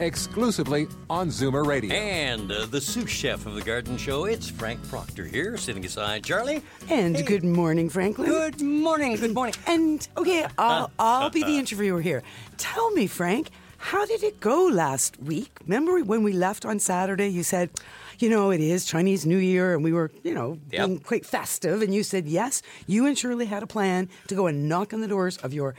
exclusively on Zoomer Radio. And uh, the sous chef of the garden show, it's Frank Proctor here, sitting aside Charlie. And Hey. good morning, Franklin. Good morning, good morning. And okay, I'll I'll be the interviewer here. Tell me, Frank, how did it go last week? Remember when we left on Saturday? You said, you know, it is Chinese New Year, and we were, you know, Yep. being quite festive. And you said yes, you and Shirley had a plan to go and knock on the doors of your.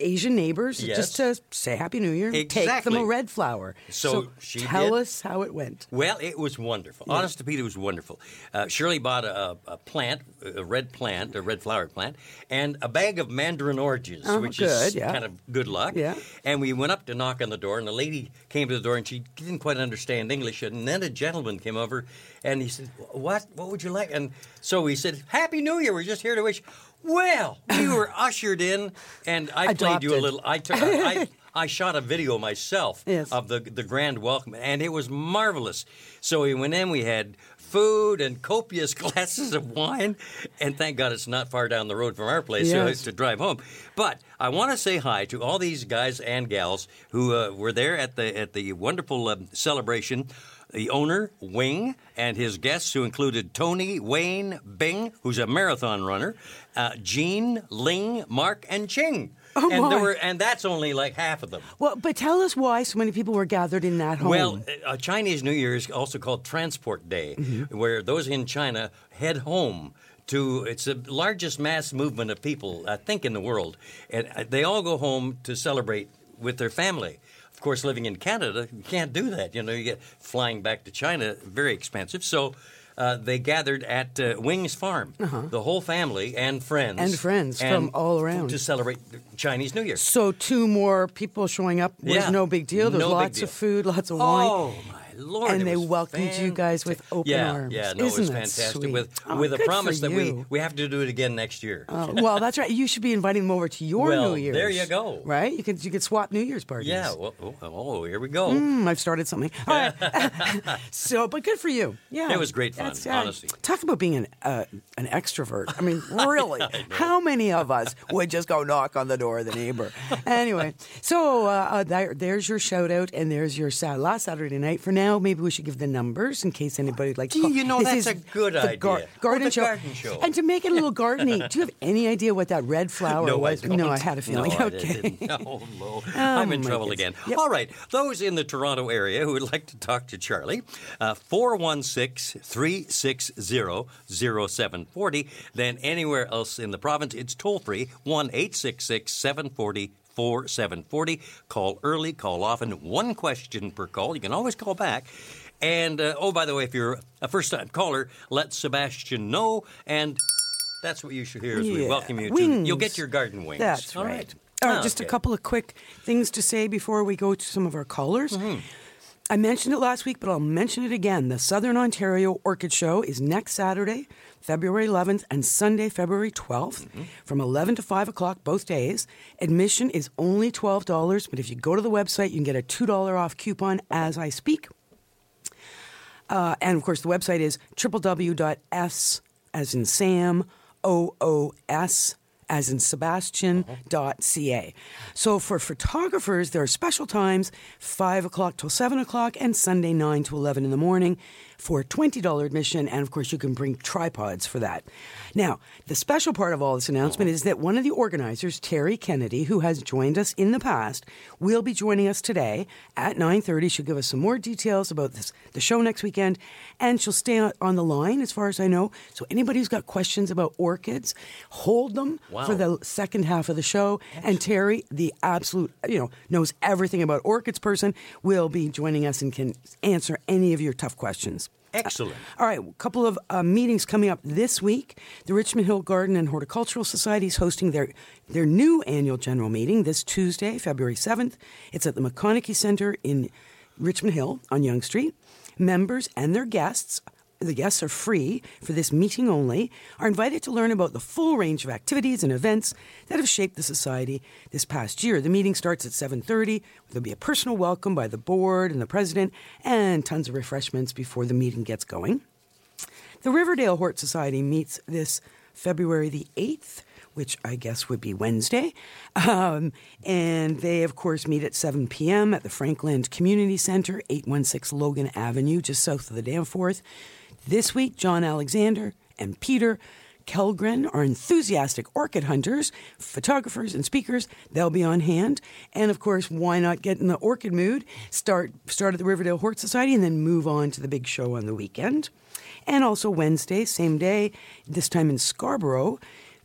Asian neighbors, Yes. just to say Happy New Year, take them a red flower. So she tell did. us how it went. Well, it was wonderful. Honest to Pete, it was wonderful. Uh, Shirley bought a, a plant, a red plant, a red flowered plant, and a bag of mandarin oranges, Oh, which good, is yeah. kind of good luck. Yeah. And we went up to knock on the door, and the lady came to the door, and she didn't quite understand English. And then a gentleman came over, and he said, "What? What would you like?" And so we said, "Happy New Year! We're just here to wish." Well, we were ushered in, and I played you a little. I took. I, I shot a video myself Yes. of the the grand welcome, and it was marvelous. So we went in. We had food and copious glasses of wine, and thank God it's not far down the road from our place so Yes. to drive home. But I want to say hi to all these guys and gals who uh, were there at the at the wonderful um, celebration. The owner, Wing, and his guests, who included Tony Wayne Bing, who's a marathon runner, uh, Jean, Ling, Mark, and Ching. Oh, and there were, and that's only like half of them. Well, but tell us why so many people were gathered in that home. Well, uh, Chinese New Year is also called Transport Day, Mm-hmm. where those in China head home to. It's the largest mass movement of people, I think, in the world, and uh, they all go home to celebrate with their family. Of course, living in Canada, you can't do that. You know, you get flying back to China, very expensive. So. Uh, they gathered at uh, Wings Farm, the whole family and friends, Uh-huh. And friends from all around. to celebrate Chinese New Year. So two more people showing up was Yeah. no big deal. There's No lots of food, lots of wine. Oh lord! and they welcomed you guys with open yeah, arms. Yeah, no, Isn't it was fantastic. sweet? With Oh, with a promise that we we have to do it again next year. Oh, well, that's right. You should be inviting them over to your Well, New Year's. there you go. Right? You could you could swap New Year's parties. yeah. Well, oh, oh, here we go. Mm, I've started something. All right. so, but good for you. Yeah, It was great fun, honestly. Talk about being an uh, an extrovert. I mean, really, how many of us would just go knock on the door of the neighbor? Anyway, so uh, uh, there, there's your shout out, and there's your last Saturday night. For now, maybe we should give the numbers in case anybody would like. to Gee, you know, This that's is a good the idea. Oh, garden, the show. garden show. and to make it a little gardeny. do you have any idea what that red flower No, was? I. No, I had a feeling. No, okay. Oh, no. I'm in trouble goodness. again. Yep. All right. Those in the Toronto area who would like to talk to Charlie, uh, 416 360 0740. Then anywhere else in the province, it's toll free 1 866 740 4740. Call early, call often, one question per call. You can always call back. And uh, oh, by the way, if you're a first time caller, let Sebastian know. And that's what you should hear as we welcome you to. You'll get your garden wings. That's All right. All right, just a couple of quick things to say before we go to some of our callers. Mm-hmm. I mentioned it last week, but I'll mention it again. The Southern Ontario Orchid Show is next Saturday, February 11th, and Sunday, February 12th, Mm-hmm. from 11 to 5 o'clock both days. Admission is only $12, but if you go to the website, you can get a $2 off coupon as I speak. Uh, and of course, the website is www.s as in Sam, O O S as in Sebastian uh-huh. dot ca. So for photographers, there are special times: five o'clock till seven o'clock, and Sunday nine to eleven in the morning. For $20 admission, and of course, you can bring tripods for that. Now, the special part of all this announcement is that one of the organizers, Terry Kennedy, who has joined us in the past, will be joining us today at 9.30. She'll give us some more details about this, the show next weekend, and she'll stay on the line, as far as I know. So anybody who's got questions about orchids, hold them Wow. for the second half of the show. And Terry, the absolute, you know, knows everything about orchids person, will be joining us and can answer any of your tough questions. Excellent. All right, a couple of uh, meetings coming up this week. The Richmond Hill Garden and Horticultural Society is hosting their their new annual general meeting this Tuesday, February 7th. It's at the McConaghy Center in Richmond Hill on Yonge Street. Members and their guests the guests are free for this meeting only, are invited to learn about the full range of activities and events that have shaped the society this past year. The meeting starts at 7:30. There'll be a personal welcome by the board and the president and tons of refreshments before the meeting gets going. The Riverdale Hort Society meets this February the 8th, which I guess would be Wednesday. Um, and they, of course, meet at 7 p.m. at the Frankland Community Center, 816 Logan Avenue, just south of the Danforth. This week, John Alexander and Peter Kelgren are enthusiastic orchid hunters, photographers, and speakers. They'll be on hand. And of course, why not get in the orchid mood? Start, start at the Riverdale Hort Society and then move on to the big show on the weekend. And also Wednesday, same day, this time in Scarborough,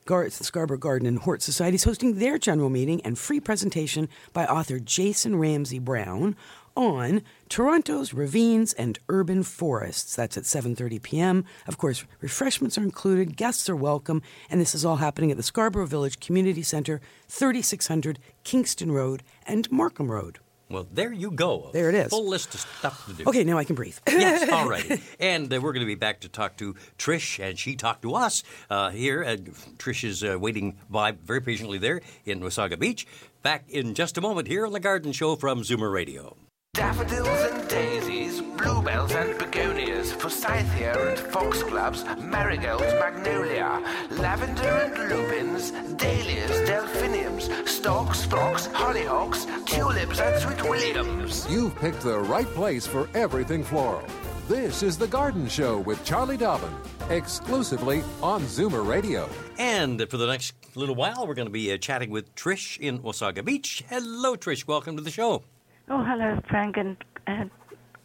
Gar- Scarborough Garden and Hort Society is hosting their general meeting and free presentation by author Jason Ramsay Brown on Toronto's ravines and urban forests. That's at 7:30 p.m. Of course, refreshments are included, guests are welcome, and this is all happening at the Scarborough Village Community Center, 3600 Kingston Road and Markham Road. Well, there you go. There it is. Full list of stuff to do. Okay, now I can breathe. yes, all right. And uh, we're going to be back to talk to Trish, and she talked to us uh, here. And Trish is uh, waiting by very patiently there in Wasaga Beach. Back in just a moment here on the Garden Show from Zoomer Radio. Daffodils and daisies, bluebells and begonias, forsythia and foxgloves, marigolds, magnolia, lavender and lupins, dahlias, delphiniums, stalks, phlox, hollyhocks, tulips and sweet williams. You've picked the right place for everything floral. This is The Garden Show with Charlie Dobbin, exclusively on Zoomer Radio. And for the next little while, we're going to be uh, chatting with Trish in Wasaga Beach. Hello, Trish. Welcome to the show. Oh, hello, Frank and uh,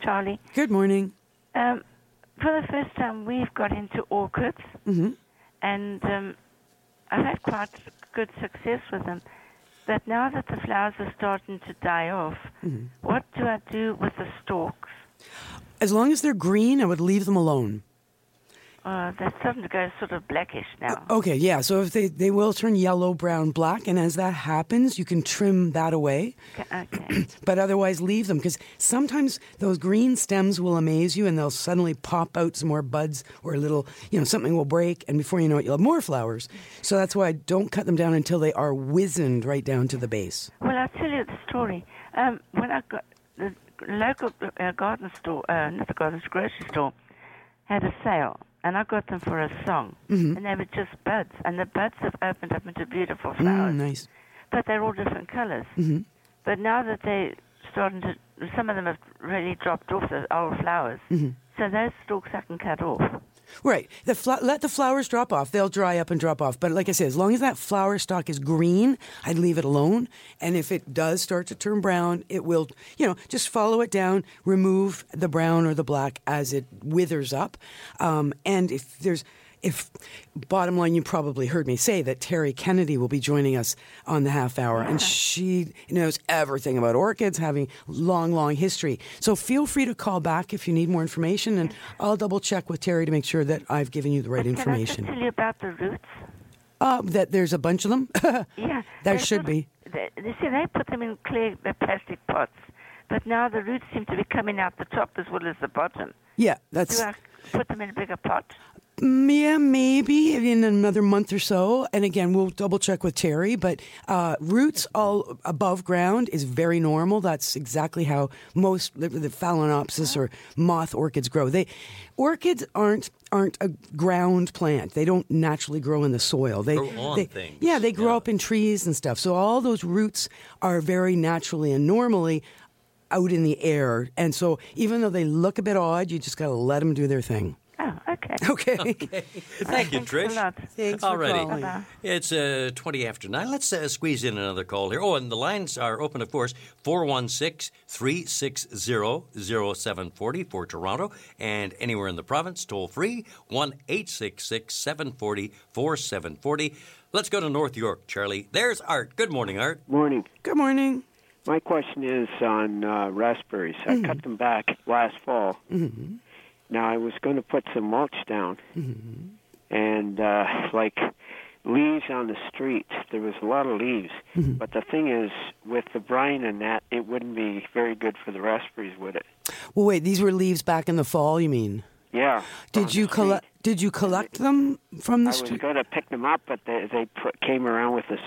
Charlie. Good morning. Um, for the first time, we've got into orchids, Mm-hmm. and um, I've had quite good success with them. But now that the flowers are starting to die off, Mm-hmm. what do I do with the stalks? As long as they're green, I would leave them alone. Uh, they're starting to go sort of blackish now. Okay, yeah. So if they, they will turn yellow, brown, black, and as that happens, you can trim that away. Okay. okay. But otherwise, leave them because sometimes those green stems will amaze you, and they'll suddenly pop out some more buds, or a little, you know, something will break, and before you know it, you'll have more flowers. So that's why I don't cut them down until they are wizened right down to the base. well, I'll tell you the story. Um, when I got the local uh, garden store, uh, not the garden store, grocery store, had a sale, and I got them for a song, Mm-hmm. and they were just buds, and the buds have opened up into beautiful flowers. Mm, nice. but they're all different colors. Mm-hmm. But now that they're starting to, some of them have really dropped off the old flowers. Mm-hmm. So those stalks I can cut off. Right. The fla- let the flowers drop off. They'll dry up and drop off. But like I said, as long as that flower stalk is green, I'd leave it alone. And if it does start to turn brown, it will, you know, just follow it down, remove the brown or the black as it withers up. Um, and if there's, if bottom line, you probably heard me say that Terry Kennedy will be joining us on the half hour, and she knows everything about orchids, having long, long history. So feel free to call back if you need more information, and I'll double check with Terry to make sure that I've given you the right Can I just information. tell you about the roots? Uh, that there's a bunch of them. Yeah. There should be. They, they see they put them in clear plastic pots, but now the roots seem to be coming out the top as well as the bottom. yeah, that's. Do I put them in a bigger pot? Yeah, maybe in another month or so. And again, we'll double check with Terry. But uh, roots all above ground is very normal. That's exactly how most the, the phalaenopsis or moth orchids grow. They orchids aren't aren't a ground plant. They don't naturally grow in the soil. They Grow on they- things. Yeah, they grow Yeah. up in trees and stuff. So all those roots are very naturally and normally out in the air. And so even though they look a bit odd, you just got to let them do their thing. Okay. Okay. Thank you, Thanks Trish. lot. Thanks for Alrighty. calling. Bye-bye. It's uh, 20 after 9. Let's uh, squeeze in another call here. Oh, and the lines are open, of course, 416 360 0740 for Toronto and anywhere in the province, toll free, 1 866 740 4740. Let's go to North York, Charlie. There's Art. Good morning, Art. Morning. Good morning. My question is on uh, raspberries. I cut them back last fall. Mm-hmm. Now I was going to put some mulch down, and uh, like leaves on the street. There was a lot of leaves, but the thing is, with the brine and that, it wouldn't be very good for the raspberries, would it? Well, wait, these were leaves back in the fall, you mean? Yeah. Did you collect did you collect them from the street? I was going to pick them up, but they they put, came around with this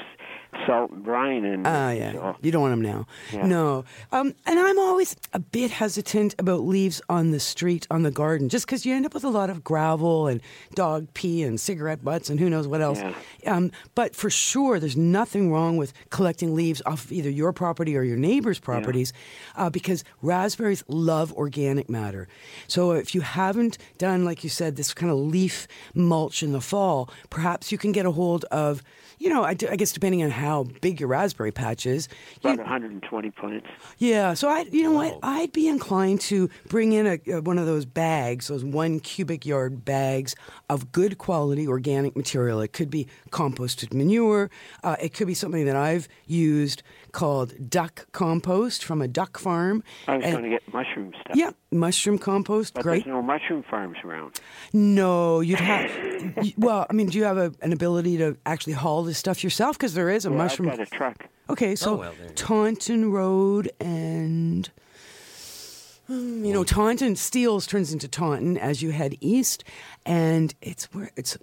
salt and brine, and Ah, yeah. so- You don't want them now. Yeah. No. Um, and I'm always a bit hesitant about leaves on the street, on the garden, just because you end up with a lot of gravel and dog pee and cigarette butts and who knows what else. Yeah. Um, but for sure, there's nothing wrong with collecting leaves off either your property or your neighbor's properties uh, because raspberries love organic matter. So if you haven't done, like you said, this kind of leaf mulch in the fall, perhaps you can get a hold of, you know, I, I guess depending on how big your raspberry patch is. you- about 120 plants. yeah, so I, you know what, I'd be inclined to bring in a, a one of those bags, those one cubic yard bags of good quality organic material. It could be composted manure. Uh, it could be something that I've used called duck compost from a duck farm. I was And- going to get mushroom stuff. yeah, mushroom compost, But great. there's no mushroom farms around. No, you'd have. y- well, I mean, do you have a, an ability to actually haul this stuff yourself? Because there is a Well, mushroom. I've got a truck. Okay, so Oh, well, there you go. Taunton Road and um, you know Taunton Steeles turns into Taunton as you head east, and it's where it's.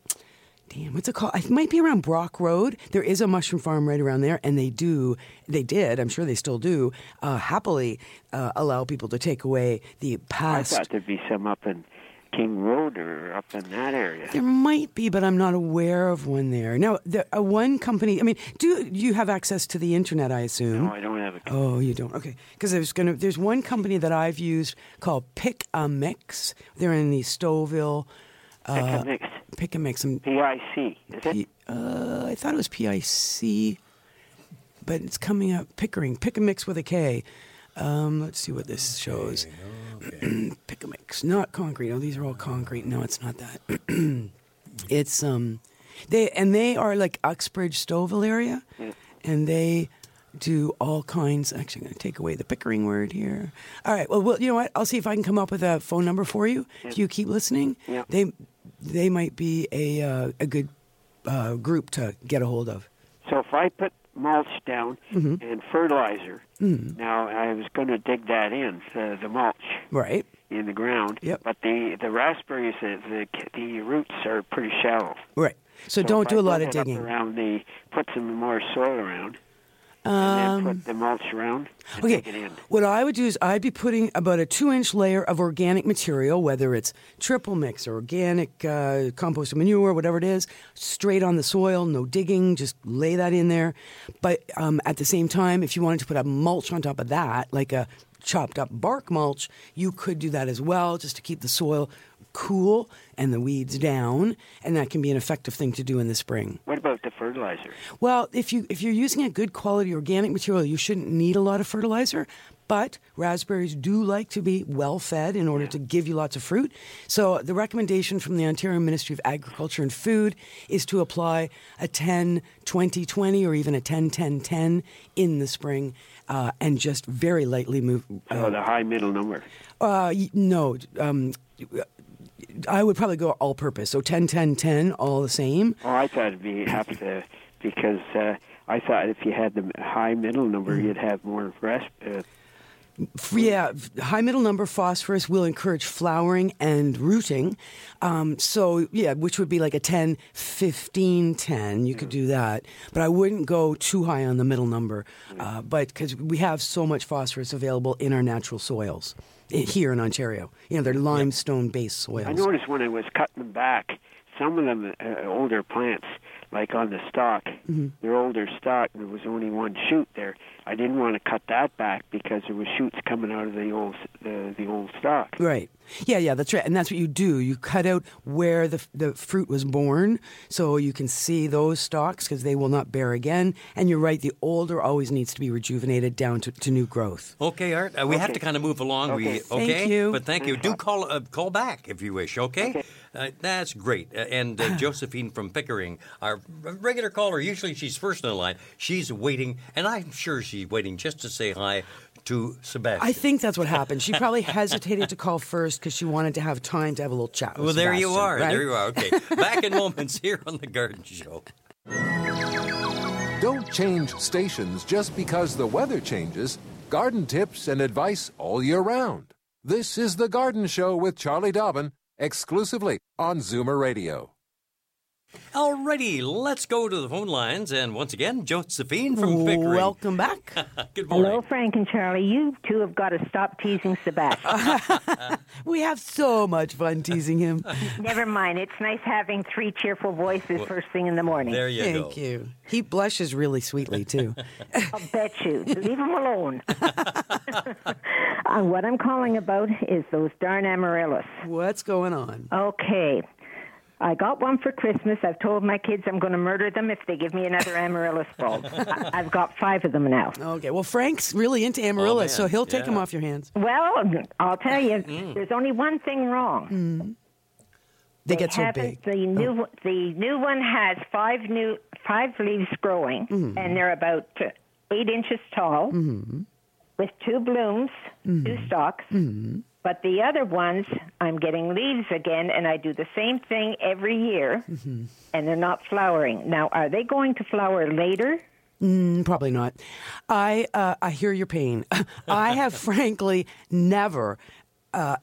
Damn, what's it called? It might be around Brock Road. There is a mushroom farm right around there, and they do, they did, I'm sure they still do, uh, happily uh, allow people to take away the past. I thought there'd be some up in King Road or up in that area. There might be, but I'm not aware of one there. Now, the, uh, one company. I mean, do you have access to the internet? I assume. No, I don't have a. Oh, you don't? Okay. Because there's gonna there's one company that I've used called Pick a Mix. They're in the Stouffville. Pick Uh, a mix. Pick a Mix. I'm- PIC, is it? Uh, I thought it was PIC, but it's coming up Pickering. Pick a Mix with a K. Um, let's see what this shows. Pick a Mix, not concrete. Oh, these are all concrete. No, it's not that. it's um, they and they are like Uxbridge Stouffville area, and they do all kinds. Actually, I'm going to take away the Pickering word here. All right. Well, well, you know what? I'll see if I can come up with a phone number for you. If you keep listening, Yeah. they they might be a uh, a good uh, group to get a hold of. So if I put mulch down Mm-hmm. and fertilizer, now I was going to dig that in, uh, the mulch Right. in the ground. Yep. But the the raspberries, uh, the the roots are pretty shallow. Right. So, So don't do a lot of digging. around the, put some more soil around, and then put the mulch around. Um, Okay. dig it in. What I would do is I'd be putting about a two inch layer of organic material, whether it's triple mix or organic uh, compost manure, whatever it is, straight on the soil, no digging, just lay that in there. But um, at the same time, if you wanted to put a mulch on top of that, like a chopped up bark mulch, you could do that as well, just to keep the soil cool and the weeds down. And that can be an effective thing to do in the spring. What about the fertilizer? Well, if you if you're using a good quality organic material, you shouldn't need a lot of fertilizer. But raspberries do like to be well fed in order to give you lots of fruit. So the recommendation from the Ontario Ministry of Agriculture and Food is to apply a 10 20 20 or even a 10 10 10 in the spring uh, and just very lightly move. oh, the high middle number. Uh, no, um, I would probably go all purpose. So 10 10 10 all the same. Oh, I thought it'd be have to because uh, I thought if you had the high middle number, Mm-hmm. you'd have more rasp. Uh, Yeah, high middle number phosphorus will encourage flowering and rooting. Um, so, yeah, which would be like a 10, 15, 10. You could do that. But I wouldn't go too high on the middle number. Uh, but because we have so much phosphorus available in our natural soils here in Ontario. You know, they're limestone based soils. I noticed when I was cutting them back, some of them uh, older plants like on the stalk, Mm-hmm. their older stalk, there was only one shoot there. I didn't want to cut that back because there were shoots coming out of the old the the old stalk. Right. Yeah, yeah, that's right. And that's what you do. You cut out where the, the fruit was born so you can see those stalks because they will not bear again. And you're right, the older always needs to be rejuvenated down to, to new growth. Okay, Art. Uh, we have to kind of move along. We, Okay. okay. Thank you. But thank you. Do call uh, call back if you wish. Okay. Uh, that's great. Uh, and uh, Josephine from Pickering, our regular caller. Usually she's first in the line. She's waiting, and I'm sure she's waiting just to say hi to Sebastian. I think that's what happened. She probably hesitated to call first because she wanted to have time to have a little chat with Well, there you are. right? There you are. Okay. Back in moments here on the Garden Show. Don't change stations just because the weather changes. Garden tips and advice all year round. This is The Garden Show with Charlie Dobbin, exclusively on Zoomer Radio. Alrighty, let's go to the phone lines. And once again, Josephine from Pickering. Welcome back. Good morning. Hello, Frank and Charlie. You two have got to stop teasing Sebastian. we have so much fun teasing him. Never mind. It's nice having three cheerful voices first thing in the morning. There you go. Thank you. He blushes really sweetly, too. I'll bet you. Leave him alone. uh, what I'm calling about is those darn amaryllis. What's going on? Okay. I got one for Christmas. I've told my kids I'm going to murder them if they give me another amaryllis bulb. I- I've got five of them now. Okay, well, Frank's really into amaryllis, Oh, so he'll take them off your hands. Well, I'll tell you, Mm. there's only one thing wrong. They get so big. The new the new one has five new five leaves growing, Mm-hmm. and they're about uh, eight inches tall, with two blooms, Mm-hmm. two stalks. But the other ones, I'm getting leaves again, and I do the same thing every year, Mm-hmm. and they're not flowering. Now, are they going to flower later? Mm, Probably not. I uh, I hear your pain. I have frankly never Have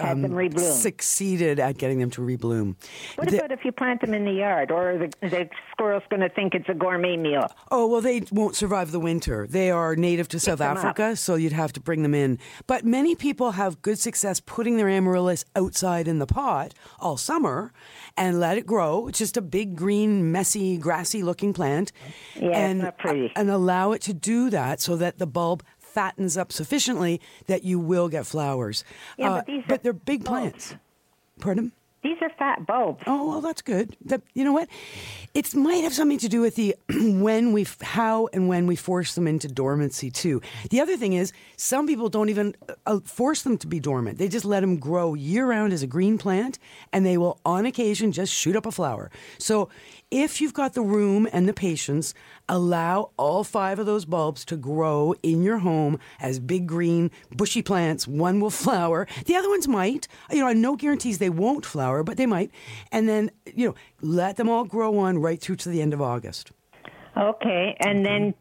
Um, them rebloom. succeeded at getting them to rebloom. what The- about if you plant them in the yard, or the, the squirrel's going to think it's a gourmet meal? Oh, well, they won't survive the winter. They are native to South. Africa, so you'd have to bring them in. But many people have good success putting their amaryllis outside in the pot all summer and let it grow. It's just a big, green, messy, grassy looking plant. Yeah, and, not pretty. And allow it to do that so that the bulb fattens up sufficiently that you will get flowers. Yeah, Uh, but these are they're big bulbs. plants. Pardon? These are fat bulbs. Oh well, that's good. That, you know what? It might have something to do with the when we how and when we force them into dormancy too. The other thing is some people don't even uh, force them to be dormant. They just let them grow year round as a green plant, and they will on occasion just shoot up a flower. So if you've got the room and the patience, allow all five of those bulbs to grow in your home as big green bushy plants. One will flower. The other ones might. You know, no guarantees they won't flower, but they might. And then, you know, let them all grow on right through to the end of August. Okay, and then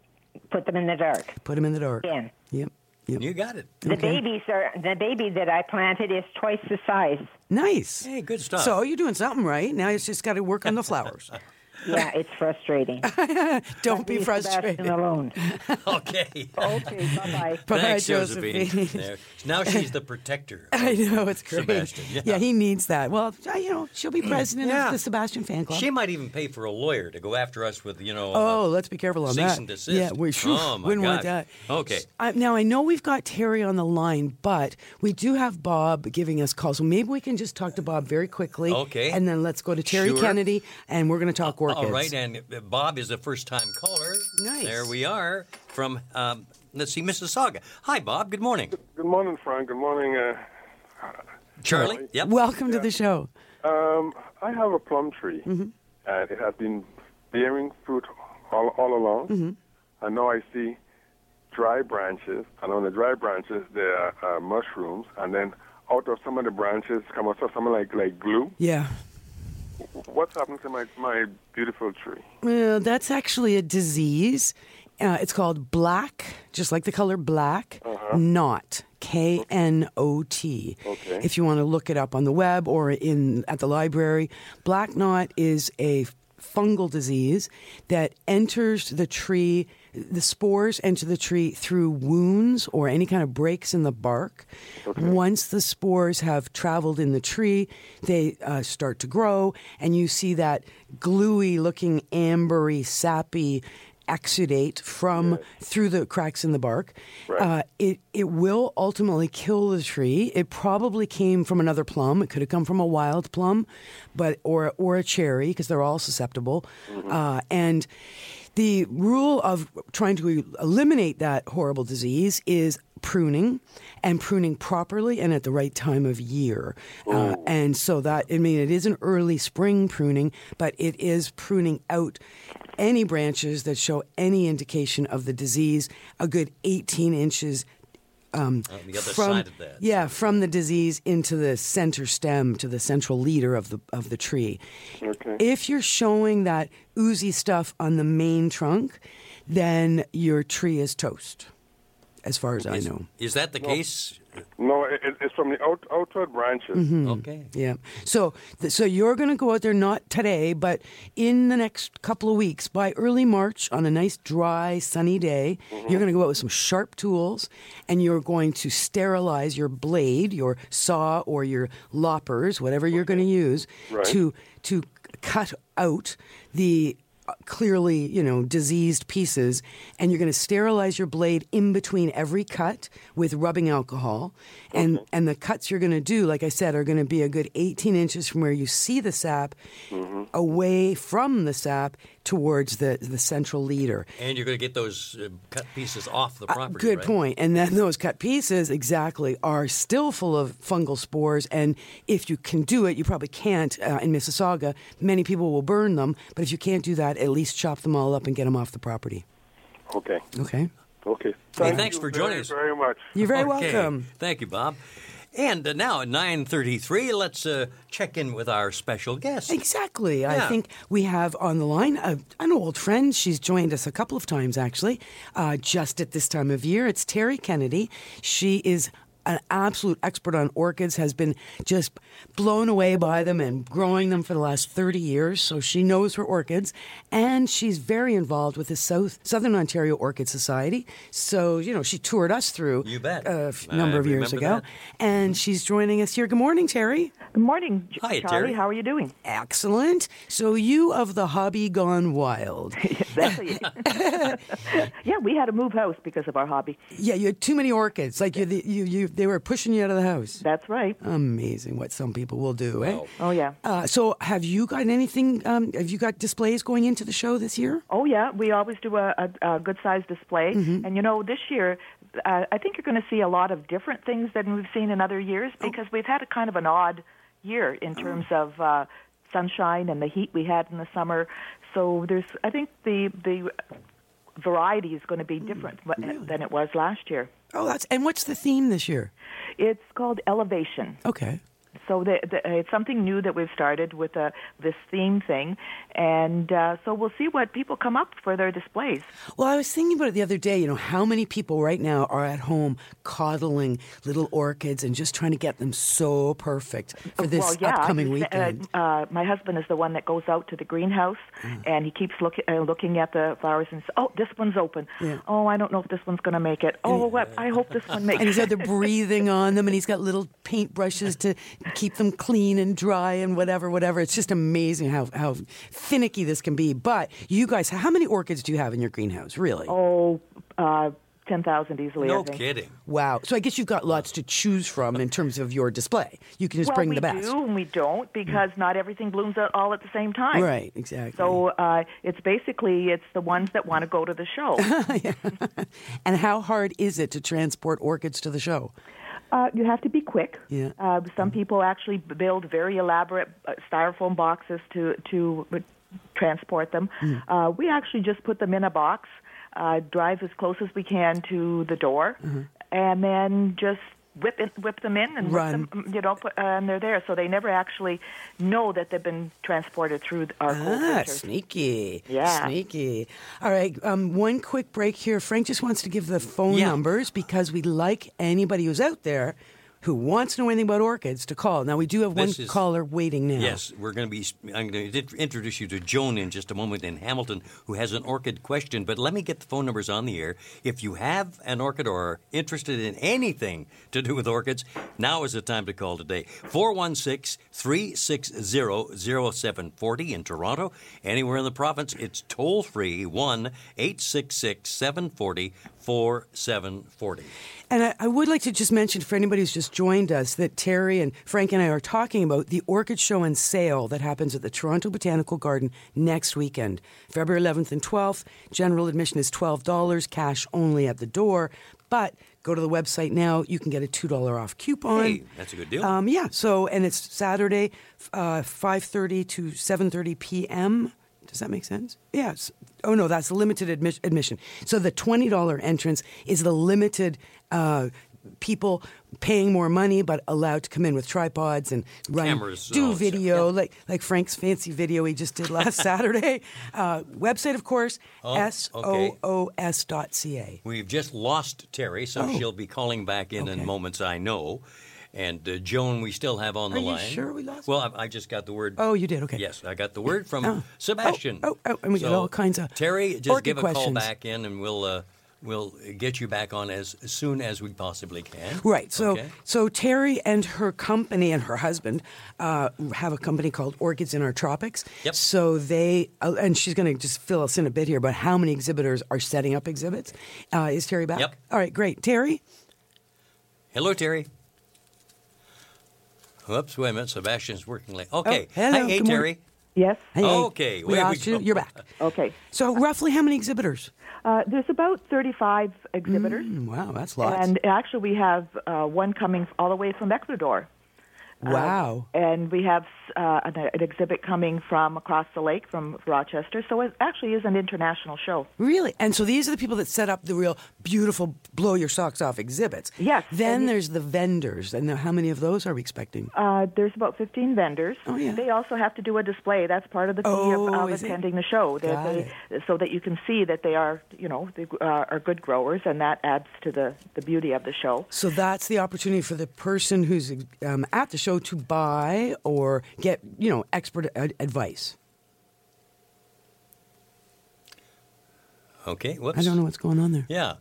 put them in the dark. Put them in the dark. Again. Yep. Yep. You got it. The Okay. babies are the baby that I planted is twice the size. Nice. Hey, good stuff. So you're doing something right. Now you just got to work on the flowers. Yeah, it's frustrating. Don't be Leave frustrated. Alone. okay. Okay, bye bye. Bye, Thanks, Josephine. Josephine. Now she's the protector. I know it's great. Sebastian, yeah. he needs that. Well, you know, she'll be president Yeah. of the Sebastian fan club. She might even pay for a lawyer to go after us with, you know. Oh, uh, let's be careful on cease that. and desist. Yeah, we phew, Oh, my wouldn't want that. Okay. Uh, now I know we've got Terry on the line, but we do have Bob giving us calls. So maybe we can just talk to Bob very quickly. Okay. And then let's go to Terry Sure. Kennedy, and we're going to talk orchids. All right, and uh, Bob is a first-time caller. Nice. There we are from, um, let's see, Mississauga. Hi, Bob. Good morning. Good morning, Frank. Good morning. Uh, Charlie. Yep. Welcome to the show. um, I have a plum tree, and it has been bearing fruit all, all along. And now I see dry branches, and on the dry branches there are uh, mushrooms, and then out of some of the branches come out something like like glue. Yeah. What's happened to my my beautiful tree? Well, that's actually a disease. Uh, it's called black, just like the color black, knot. K N O T. Okay. If you want to look it up on the web or in at the library, black knot is a fungal disease that enters the tree. The spores enter the tree through wounds or any kind of breaks in the bark. Once the spores have traveled in the tree, they uh, start to grow, and you see that gluey looking, ambery, sappy exudate from through the cracks in the bark. Uh, it it will ultimately kill the tree. It probably came from another plum. It could have come from a wild plum, but or or a cherry because they're all susceptible. Uh, and the rule of trying to eliminate that horrible disease is pruning and pruning properly and at the right time of year. Uh, and so that, I mean, it is an early spring pruning, but it is pruning out any branches that show any indication of the disease, a good 18 inches. Um, On the other from, side of that. Yeah, from the disease into the center stem to the central leader of the of the tree. Okay. If you're showing that oozy stuff on the main trunk, then your tree is toast, as far as I know. is that the case? No, it, it- it's from the out, outward branches. Mm-hmm. Okay. Yeah. So, th- so you're going to go out there not today, but in the next couple of weeks, by early March, on a nice, dry, sunny day, you're going to go out with some sharp tools, and you're going to sterilize your blade, your saw, or your loppers, whatever you're going to use, Right. to to cut out the clearly, you know, diseased pieces, and you're going to sterilize your blade in between every cut with rubbing alcohol. And mm-hmm. and the cuts you're going to do, like I said, are going to be a good 18 inches from where you see the sap, mm-hmm. away from the sap towards the the central leader. And you're going to get those uh, cut pieces off the property. Uh, Good right? point. And then those cut pieces, exactly, are still full of fungal spores. And if you can do it, you probably can't uh, in Mississauga. Many people will burn them. But if you can't do that, at least chop them all up and get them off the property. Okay. Okay. Okay. Hey, thanks you for very, joining us. Very much. You're very Okay. welcome. Thank you, Bob. And uh, now at 9.33, let's uh, check in with our special guest. Exactly. I think we have on the line a, an old friend. She's joined us a couple of times, actually, uh, just at this time of year. It's Terry Kennedy. She is an absolute expert on orchids, has been just blown away by them and growing them for the last 30 years. So she knows her orchids. And she's very involved with the South Southern Ontario Orchid Society. So, you know, she toured us through You bet. a f- I number of years ago. that. And she's joining us here. Good morning, Terry. Good morning, J- Hi, Charlie. Terry. How are you doing? Excellent. So you of the hobby gone wild. Exactly. yeah, we had to move house because of our hobby. yeah, you had too many orchids. Like you, you, you, they were pushing you out of the house. That's right. Amazing what some people will do, eh? Oh yeah. Uh, so have you got anything? Um, have you got displays going into the show this year? Oh yeah. We always do a, a, a good sized display, Mm-hmm. and you know this year. Uh, I think you're going to see a lot of different things than we've seen in other years Oh. because we've had a kind of an odd year in terms of uh, sunshine and the heat we had in the summer. So there's, I think the the variety is going to be Mm, different than it was last year. Oh, that's and what's the theme this year? It's called elevation. Okay. So the, the, it's something new that we've started with uh, this theme thing, and uh, so we'll see what people come up for their displays. Well, I was thinking about it the other day. You know, how many people right now are at home coddling little orchids and just trying to get them so perfect for this well, yeah, upcoming uh, weekend? Uh, uh, my husband is the one that goes out to the greenhouse, Mm. and he keeps look, uh, looking at the flowers and says, "Oh, this one's open. Yeah. Oh, I don't know if this one's going to make it. Oh, what? I hope this one makes it and he's it." out breathing on them, and he's got little paintbrushes to keep them clean and dry and whatever, whatever. It's just amazing how, how finicky this can be. But you guys, how many orchids do you have in your greenhouse, really? oh, uh, ten thousand easily. I No think. kidding. Wow. So I guess you've got lots to choose from in terms of your display. You can just well, bring the best. We do and we don't because not everything blooms out all at the same time. Right, exactly. So uh, it's basically it's the ones that want to go to the show. and how hard is it to transport orchids to the show? Uh, you have to be quick. Yeah. Uh, some people actually build very elaborate uh, styrofoam boxes to to uh, transport them. Hmm. Uh, we actually just put them in a box, uh, drive as close as we can to the door, Mm-hmm. and then just whip it, whip them in and whip Run. them, you know, put, uh, and they're there. So they never actually know that they've been transported through our cold Ah, winter. sneaky. Yeah. Sneaky. All right, um, one quick break here. Frank just wants to give the phone Yeah. numbers because we'd like anybody who's out there who wants to know anything about orchids to call. Now we do have one is- caller waiting now. Yes, we're going to be. I'm going to introduce you to Joan in just a moment in Hamilton, who has an orchid question. But let me get the phone numbers on the air. If you have an orchid or are interested in anything to do with orchids, now is the time to call today. 416 360 0740 in Toronto. Anywhere in the province, it's toll free 1 866 740 4740. And I, I would like to just mention for anybody who's just joined us that Terry and Frank and I are talking about the orchid show and sale that happens at the Toronto Botanical Garden next weekend, February 11th and 12th. General admission is $12, cash only at the door. But go to the website now. You can get a $2 off coupon. Hey, that's a good deal. Um, yeah. So, and it's Saturday, uh, 5:30 to 7:30 p.m. Does that make sense? Yes. Oh no, that's limited admi- admission. So the twenty dollar entrance is the limited uh, people paying more money but allowed to come in with tripods and run Cameras, do stuff. video like like Frank's fancy video he just did last Saturday. Uh, website, of course, Oh, s okay. o o s dot ca. We've just lost Terry, so Oh. she'll be calling back in in moments, I know. And uh, Joan, we still have on the Are you line. sure we lost Well, I, I just got the word. Oh, you did. Okay. Yes, I got the word from Oh. Sebastian. Oh, oh, oh, and we got all kinds of Terry, just give a call back in, and we'll uh, we'll get you back on as soon as we possibly can. Right. So, Okay. so Terry and her company and her husband uh, have a company called Orchids in Our Tropics. Yep. So they uh, and she's going to just fill us in a bit here about how many exhibitors are setting up exhibits. Uh, is Terry back? Yep. All right. Great. Terry. Hello, Terry. Whoops, wait a minute. Sebastian's working late. Okay. Oh, hello, Hi, hey, good morning. Terry. Yes. Hey, Okay, We asked we you. You're back. Okay. So roughly how many exhibitors? Uh, there's about 35 exhibitors. Mm, wow, that's lots. And actually, we have uh, one coming all the way from Ecuador. Wow. And we have uh, an, an exhibit coming from across the lake from Rochester. So it actually is an international show. Really? And so these are the people that set up the real beautiful blow your socks off exhibits. Yes, Then and- there's the vendors. And how many of those are we expecting? Uh, there's about 15 vendors. Oh, yeah. They also have to do a display. That's part of the fee Oh, of, of is it? attending the show. They, so that you can see that they are, you know, they uh, are good growers, and that adds to the, the beauty of the show. So that's the opportunity for the person who's um, at the show to buy or get, you know, expert ad- advice. Okay. Whoops. I don't know what's going on there. Yeah,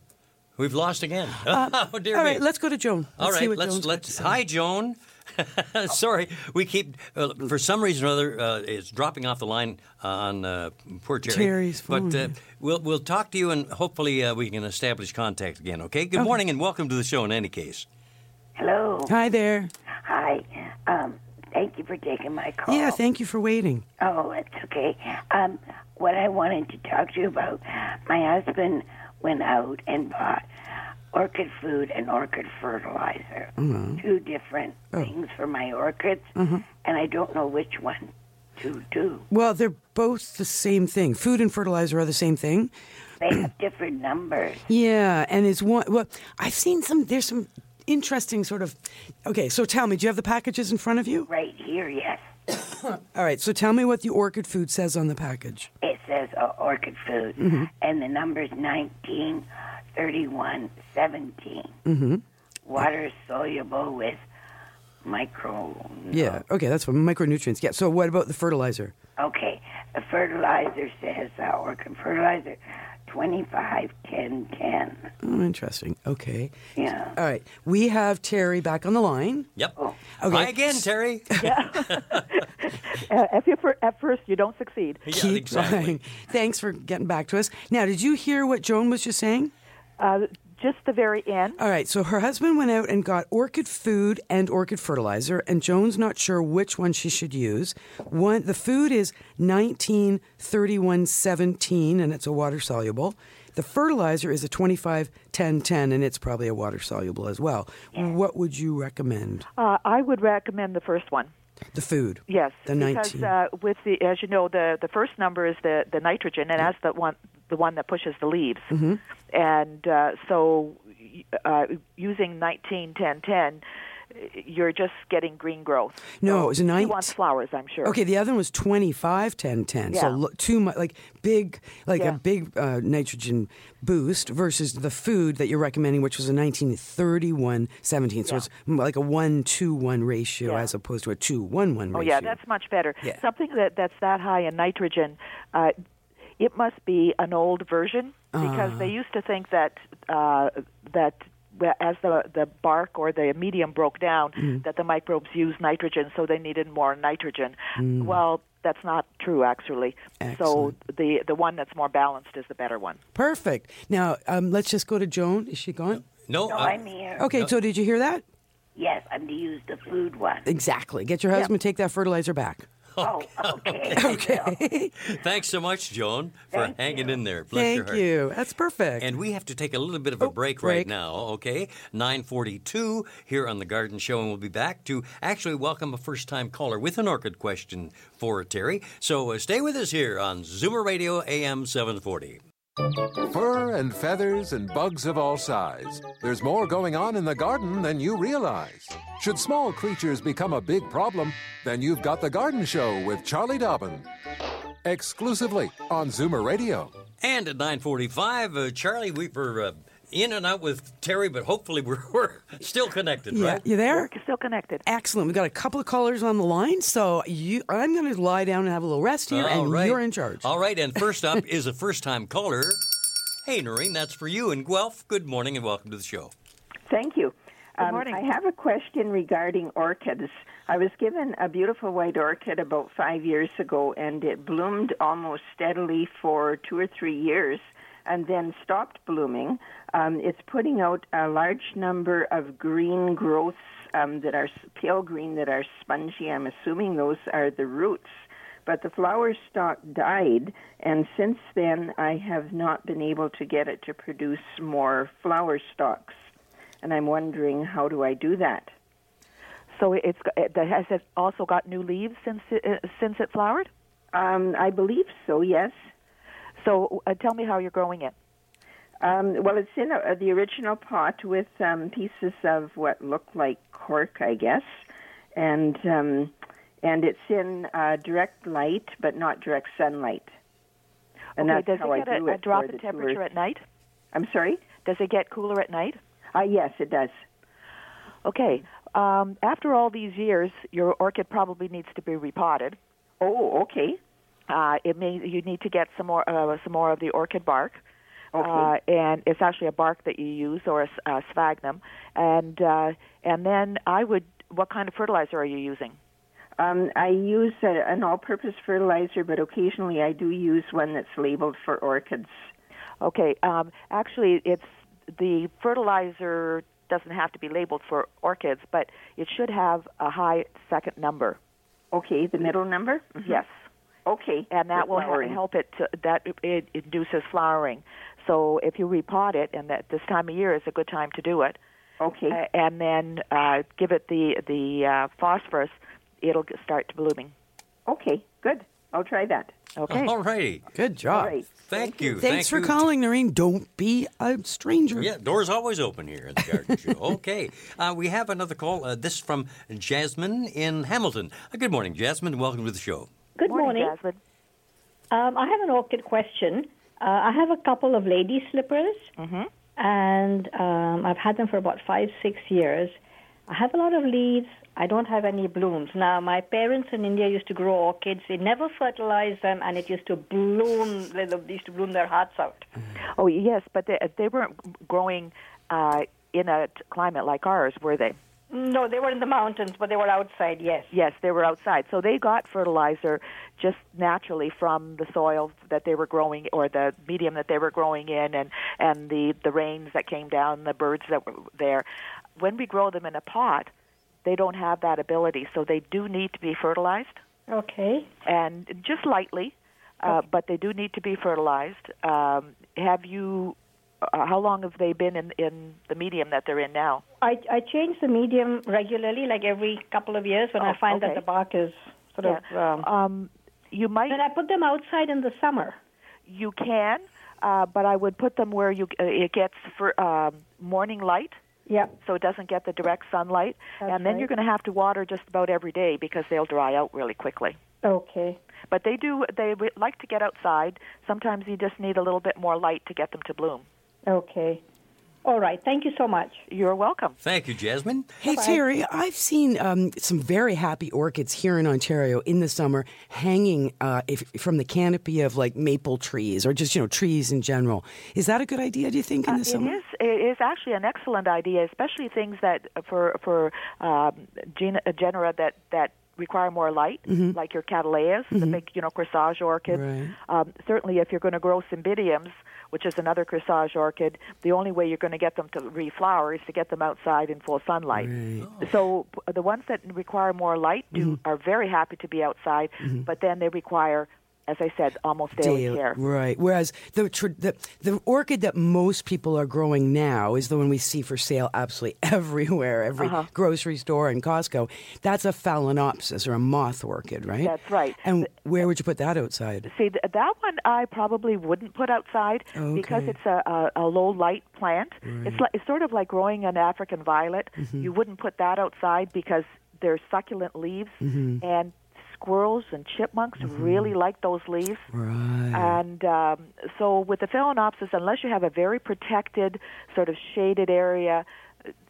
we've lost again. oh dear All me. right, let's go to Joan. All Let's see right, what let's Joan's let's. Hi, Joan. Sorry, we keep uh, for some reason or other uh, it's dropping off the line on uh, poor Terry. Terry's phone, But uh, we'll we'll talk to you and hopefully uh, we can establish contact again. Okay. Good morning and welcome to the show. In any case. Hello. Hi there. Hi. Um, thank you for taking my call. Yeah, thank you for waiting. Oh, it's okay. Um, what I wanted to talk to you about, my husband went out and bought orchid food and orchid fertilizer. Mm-hmm. Two different Oh. things for my orchids, and I don't know which one to do. Well, they're both the same thing. Food and fertilizer are the same thing. They have different numbers. Yeah, and it's one. Well, I've seen some. There's some interesting sort of. Okay, so tell me, do you have the packages in front of you? Right here, yes. All right, so tell me what the orchid food says on the package. It says uh, orchid food, Mm-hmm. and the number's 19, 31, 17. Mm-hmm. Water soluble with micro. Yeah. Okay, that's what micronutrients. Yeah. So what about the fertilizer? Okay, the fertilizer says uh, orchid fertilizer 25, 10, 10. Oh, interesting. Okay. Yeah. All right. We have Terry back on the line. Yep. Oh. Okay. Hi again, Terry. Uh, if you for, at first you don't succeed. Yeah, Keep exactly. trying. Thanks for getting back to us. Now, did you hear what Joan was just saying? Uh, just the very end. All right, so her husband went out and got orchid food and orchid fertilizer, and Joan's not sure which one she should use. One, the food is 19, 31, 17, and it's a water soluble. The fertilizer is a 25, 10, 10, and it's probably a water soluble as well. What would you recommend? Uh, I would recommend the first one. The food. Yes, The because 19. uh, with the as you know the the first number is the the nitrogen, and that's the one the one that pushes the leaves. Mm-hmm. And uh, so, uh, using nineteen ten ten you're just getting green growth. No, So it was a He wants flowers, I'm sure. Okay, the other one was 25 10 10. So Yeah. look, too much like big like Yeah. a big uh, nitrogen boost versus the food that you're recommending which was a 1931 17. So Yeah. it's like a 1 2 1 ratio Yeah. as opposed to a 2 1 1 ratio. Oh yeah, that's much better. Something that that's that high in nitrogen, uh, it must be an old version because Ah. they used to think that uh, that as the the bark or the medium broke down, Mm. that the microbes used nitrogen, so they needed more nitrogen. Mm. Well, that's not true actually. Excellent. So the the one that's more balanced is the better one. Perfect. Now, um, let's just go to Joan. Is she gone? No, No, I- I'm here. Okay, so did you hear that? Yes, I'm to use the food one. Exactly. Get your husband to take that fertilizer back. Oh, okay. Okay. Thanks so much, Joan, for Thank hanging you. in there. Bless your Thank heart. you. That's perfect. And we have to take a little bit of a Oh, break, break. right now, okay? 942 here on The Garden Show, and we'll be back to actually welcome a first-time caller with an orchid question for Terry. So uh, stay with us here on Zoomer Radio AM 740. Fur and feathers and bugs of all size. There's more going on in the garden than you realize. Should small creatures become a big problem, then you've got The Garden Show with Charlie Dobbin. Exclusively on Zoomer Radio. And at 945, uh, Charlie, we uh, in and out with Terry, but hopefully we're, we're still connected, yeah, right? you there? We're still connected. Excellent. We've got a couple of callers on the line, so you, I'm going to lie down and have a little rest here, All and right. you're in charge. All right, and first up is a first-time caller. Hey, Noreen, that's for you in Guelph. Good morning and welcome to the show. Thank you. Good Um, morning. I have a question regarding orchids. I was given a beautiful white orchid about five years ago, and it bloomed almost steadily for two or three years and then stopped blooming. Um, it's putting out a large number of green growths um, that are pale green that are spongy. I'm assuming those are the roots. But the flower stalk died, and since then I have not been able to get it to produce more flower stalks and I'm wondering how do I do that? So it's it, has it also got new leaves since it, uh, since it flowered? Um, I believe so. Yes. So uh, tell me how you're growing it. Um, well, it's in a, the original pot with um, pieces of what look like cork, I guess, and um, and it's in uh, direct light, but not direct sunlight. And okay, that's does it get a, a drop in temperature tours. at night? I'm sorry. Does it get cooler at night? Uh, yes, it does. Okay. Um, after all these years, your orchid probably needs to be repotted. Oh, okay. Uh, it may you need to get some more uh, some more of the orchid bark. Okay. Uh, and it's actually a bark that you use or a sphagnum. And uh, and then I would. What kind of fertilizer are you using? Um, I use a, an all-purpose fertilizer, but occasionally I do use one that's labeled for orchids. Okay. Um, actually, it's the fertilizer doesn't have to be labeled for orchids, but it should have a high second number. Okay, the middle number. Mhm. Yes. Okay. and that will flowering. help it to, that it induces flowering. So if you repot it, and that this time of year is a good time to do it, Okay. uh, and then uh, give it the the uh, phosphorus, it'll start to blooming. okay. Good. I'll try that. Okay. All righty. Good job. All right. Thank you. Thanks Thank for you. calling, Noreen. Don't be a stranger. Yeah, doors always open here at the Garden Show. Okay, uh, we have another call. Uh, this from Jasmine in Hamilton. Uh, good morning, Jasmine. Welcome to the show. Good morning. Jasmine. Um, I have an orchid question. Uh, I have a couple of lady slippers, and um, I've had them for about five, six years. I have a lot of leaves. I don't have any blooms. Now, my parents in India used to grow orchids. They never fertilized them, and it used to bloom. They they used to bloom their hearts out. Oh yes, but they they weren't growing uh, in a climate like ours, were they? No, they were in the mountains, but they were outside. Yes. Yes, they were outside. So they got fertilizer just naturally from the soil that they were growing or the medium that they were growing in and and the the rains that came down, the birds that were there. When we grow them in a pot, they don't have that ability, so they do need to be fertilized Okay. and just lightly, uh, but they do need to be fertilized. Um, have you uh, how long have they been in in the medium that they're in now? I I change the medium regularly, like every couple of years, when Oh, I find okay. that the bark is sort of. Yeah. Um, Um, you might And I put them outside in the summer. You can, uh, but I would put them where you uh, it gets for um, morning light. Yeah. So it doesn't get the direct sunlight, That's and then right. you're going to have to water just about every day because they'll dry out really quickly. Okay. But they do they like to get outside. Sometimes you just need a little bit more light to get them to bloom. Okay. All right. Thank you so much. You're welcome. Thank you, Jasmine. Hey, Terry, I've seen um, some very happy orchids here in Ontario in the summer hanging uh, if, from the canopy of like maple trees or just, you know, trees in general. Is that a good idea, do you think, in Uh, the it summer? is it is actually an excellent idea, especially things that for for um, gen- uh, genera that that require more light, Mhm. like your cattleyas, the Mhm. big you know corsage orchid. Right. Um, certainly, if you're going to grow cymbidiums, which is another corsage orchid, the only way you're going to get them to reflower is to get them outside in full sunlight. So the ones that require more light do Mm-hmm. are very happy to be outside, but then they require, as I said, almost daily, Daily- care. Right. Whereas the, tr- the the orchid that most people are growing now is the one we see for sale absolutely everywhere, every Uh-huh. grocery store and Costco. That's a phalaenopsis or a moth orchid, right? That's right. And where would you put that outside? See, th- that one I probably wouldn't put outside because it's a, a, a low light plant. Right. It's like it's sort of like growing an African violet. Mhm. You wouldn't put that outside because there's succulent leaves Mhm. and squirrels and chipmunks really like those leaves. Right. And um, so with the phalaenopsis, unless you have a very protected, sort of shaded area,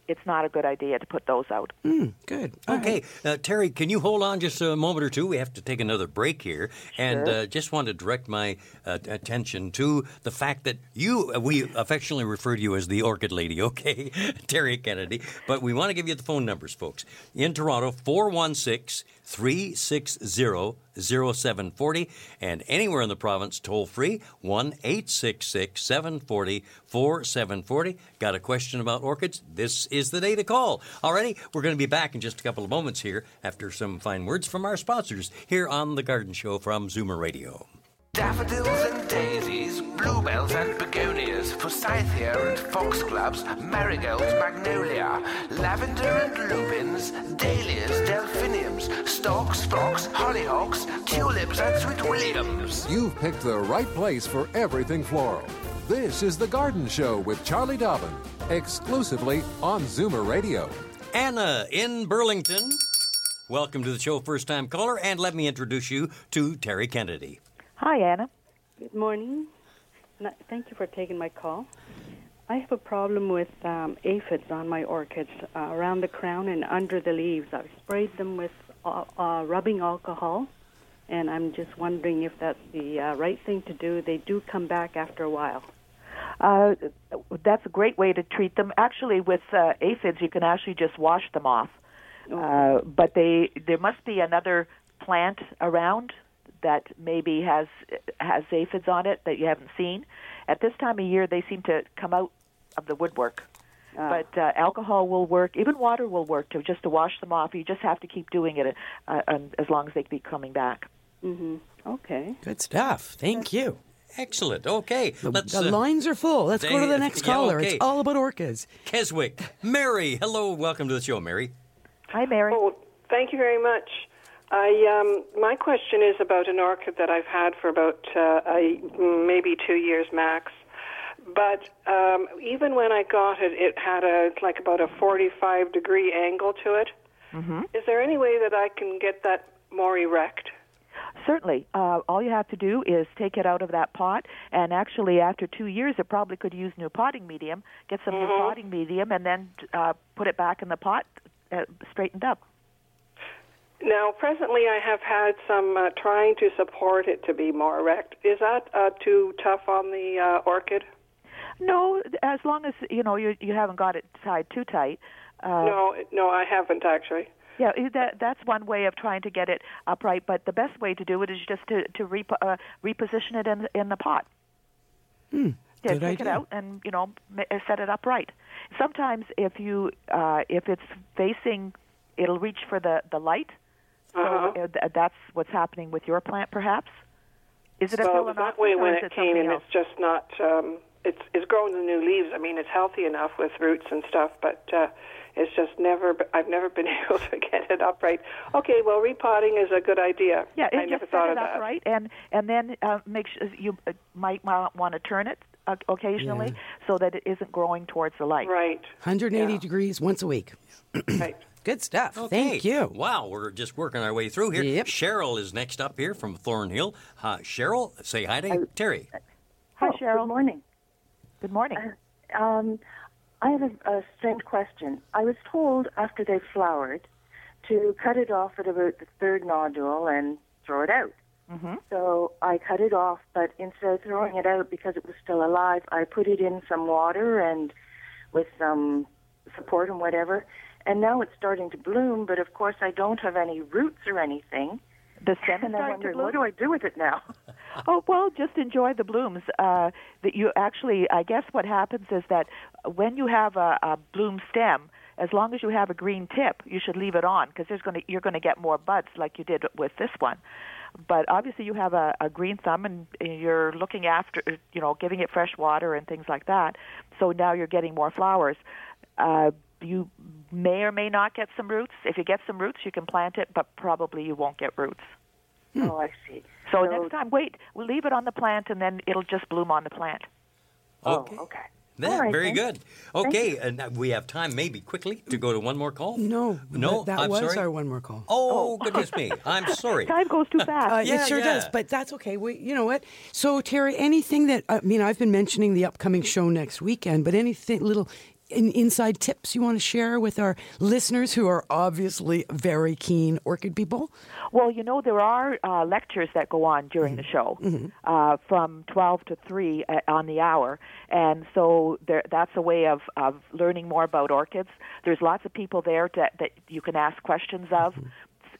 it's not a good idea to put those out. Mm, good. Okay, uh, Terry, can you hold on just a moment or two? We have to take another break here, and uh, just want to direct my uh, attention to the fact that you, uh, we affectionately refer to you as the Orchid Lady, okay, Terry Kennedy. But we want to give you the phone numbers, folks. In Toronto, 416 360 0740, and anywhere in the province, toll free 1 866 740 4740. Got a question about orchids? This is the day to call. Alrighty, we're going to be back in just a couple of moments here after some fine words from our sponsors here on The Garden Show from Zoomer Radio. Daffodils and daisies, bluebells and begonias, forsythia and foxgloves, marigolds, magnolia, lavender and lupins, dahlias, delphiniums, stalks, phlox, hollyhocks, tulips and sweet williams. You've picked the right place for everything floral. This is The Garden Show with Charlie Dobbin, exclusively on Zoomer Radio. Anna in Burlington. Welcome to the show, first time caller, and let me introduce you to Terry Kennedy. Hi, Anna. Good morning. Thank you for taking my call. I have a problem with um, aphids on my orchids uh, around the crown and under the leaves. I've sprayed them with uh, uh, rubbing alcohol, and I'm just wondering if that's the uh, right thing to do. They do come back after a while. Uh, that's a great way to treat them. Actually, with uh, aphids, you can actually just wash them off. Uh, but they there must be another plant around that maybe has has aphids on it that you haven't seen. At this time of year, they seem to come out of the woodwork. But uh, alcohol will work. Even water will work to just to wash them off. You just have to keep doing it uh, um, as long as they keep coming back. Mm-hmm. Okay. Good stuff. Thank you. Excellent. Okay, The, let's. the uh, lines are full. Let's go to the next yeah, caller. okay. It's all about orchids. Keswick. Mary, hello. Welcome to the show, Mary. Hi, Mary. Oh, thank you very much. I um, my question is about an orchid that I've had for about uh, a, maybe two years max. But um, even when I got it, it had a like about a 45 degree angle to it. Mm-hmm. Is there any way that I can get that more erect? Certainly. Uh, all you have to do is take it out of that pot, and actually, after two years, it probably could use new potting medium. Get some new potting medium, and then uh, put it back in the pot, uh, straightened up. Now, presently, I have had some uh, trying to support it to be more erect. Is that uh, too tough on the uh, orchid? No, as long as you know you you haven't got it tied too tight. Uh, no, no, I haven't actually. Yeah, i- that that's one way of trying to get it upright. But the best way to do it is just to to rep, uh, reposition it in in the pot. Hmm. Yeah, Good take it out and you know ma- uh, set it upright. Sometimes if you uh, if it's facing, it'll reach for the the light. So Uh-huh. uh, that's what's happening with your plant, perhaps. Is it a so that phalaenopsis way or when is it it came something in, else? it's just not. Um, it's it's growing the new leaves. I mean, it's healthy enough with roots and stuff, but uh, it's just never. I've never been able to get it upright. Okay, well, repotting is a good idea. Yeah, I and never just thought set of it that. upright, and and then uh, make sure you uh, might want to turn it uh, occasionally, so that it isn't growing towards the light. Right. 180 degrees once a week. right. Good stuff. Okay. Thank you. Wow, we're just working our way through here. Yep. Cheryl is next up here from Thornhill. Uh, Cheryl, say hi to Terry. Hi, Oh, Cheryl. Good morning. Good morning. Um, I have a, a strange question. I was told after they flowered to cut it off at about the third nodule and throw it out. Mm-hmm. So I cut it off, but instead of throwing it out because it was still alive, I put it in some water and with some support and whatever. And now it's starting to bloom, but of course I don't have any roots or anything. The I'm to bloom? what do I do with it now? Oh well, just enjoy the blooms. Uh, that you actually, I guess, what happens is that when you have a, a bloom stem, as long as you have a green tip, you should leave it on because there's going to you're going to get more buds like you did with this one. But obviously, you have a, a green thumb, and you're looking after, you know, giving it fresh water and things like that. So now you're getting more flowers. Uh, you may or may not get some roots. If you get some roots, you can plant it, but probably you won't get roots. Oh, I see. So, next time, wait, we'll leave it on the plant, and then it'll just bloom on the plant. Okay. Oh, okay. That, All right, very thanks. good. Okay, and uh, we have time maybe quickly to go to one more call. No, No, that, that I'm was sorry. our one more call. Oh, goodness me. I'm sorry. Time goes too fast. Uh, Yeah, it sure yeah. does, but that's okay. We, you know what? So, Terry, anything that I mean, I've been mentioning the upcoming show next weekend, but anything little in, inside tips you want to share with our listeners who are obviously very keen orchid people? Well, you know, there are uh, lectures that go on during the show uh, from 12 to 3 uh, on the hour. And so there, that's a way of, of learning more about orchids. There's lots of people there to, that you can ask questions of.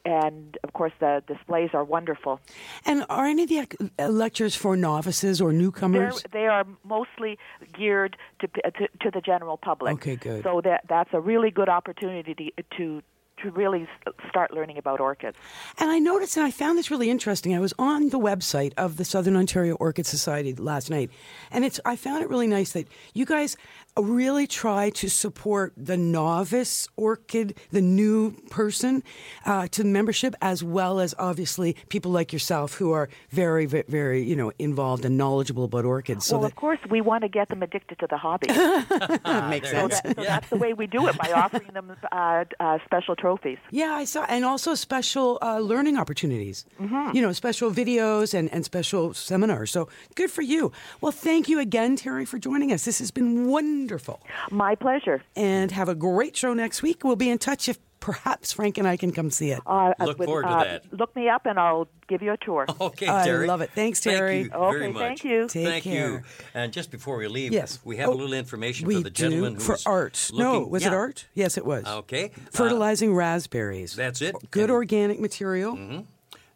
And of course, the displays are wonderful. And are any of the uh, lectures for novices or They're, newcomers? they are mostly geared to, to to the general public. Okay, good. So that that's a really good opportunity to to, to really start learning about orchids. And I noticed, and I found this really interesting. I was on the website of the Southern Ontario Orchid Society last night, and it's I found it really nice that you guys really try to support the novice orchid, the new person uh, to the membership, as well as obviously people like yourself who are very, very, very you know involved and knowledgeable about orchids. So well, that of course, we want to get them addicted to the hobby. makes so, sense. that, so that's the way we do it by offering them uh, uh, special trophies. Yeah, I saw, and also special uh, learning opportunities. Mm-hmm. You know, special videos and, and special seminars. So good for you. Well, thank you again, Terry, for joining us. This has been wonderful. My pleasure. And have a great show next week. We'll be in touch if perhaps Frank and I can come see it. Uh, Look with- forward to uh, that. Look me up, and I'll give you a tour. Okay, I Terry. love it. Thanks, Terry. Thank Terry. you Okay, very much. thank you. Take Thank care. you. And just before we leave, Yes. we have Oh, a little information for the gentleman do who for was art. no, was Yeah. it art? Yes, it was. Okay. Fertilizing raspberries. That's it. Good And- organic material.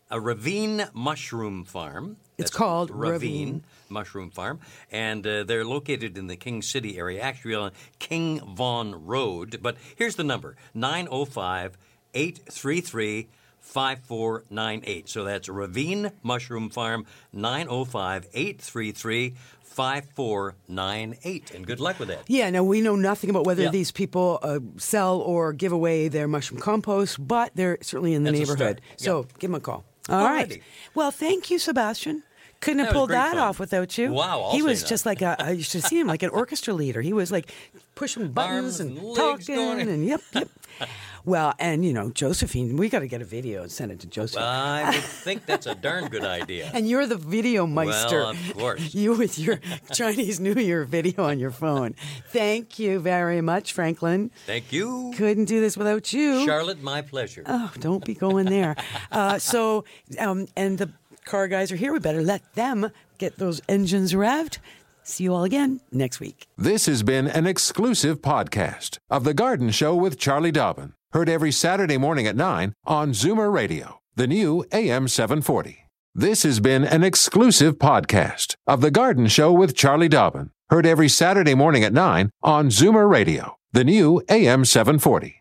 a ravine mushroom farm. It's called Ravine, Ravine. Mushroom Farm, and uh, they're located in the King City area, actually on King Vaughan Road. But here's the number 905 833 5498. So that's Ravine Mushroom Farm, 905 833 5498. And good luck with that. Yeah, now we know nothing about whether Yeah. these people uh, sell or give away their mushroom compost, but they're certainly in the That's neighborhood. So Yeah. give them a call. All right. Alrighty. Well, thank you, Sebastian. Couldn't have pulled that fun. off without you. Wow, I'll he was just like a. I used to see him like an orchestra leader. He was like pushing buttons Arms and, and talking going. and yep, yep. well, and you know, Josephine, we got to get a video and send it to Josephine. I would think that's a darn good idea. and you're the video meister. Well, of course. You with your Chinese New Year video on your phone. Thank you very much, Franklin. Thank you. Couldn't do this without you. Charlotte, my pleasure. Oh, don't be going there. uh, so, um, and the car guys are here. We better let them get those engines revved. See you all again next week. This has been an exclusive podcast of The Garden Show with Charlie Dobbin. Heard every Saturday morning at 9 on Zoomer Radio, the new AM 740. This has been an exclusive podcast of The Garden Show with Charlie Dobbin. Heard every Saturday morning at 9 on Zoomer Radio, the new AM 740.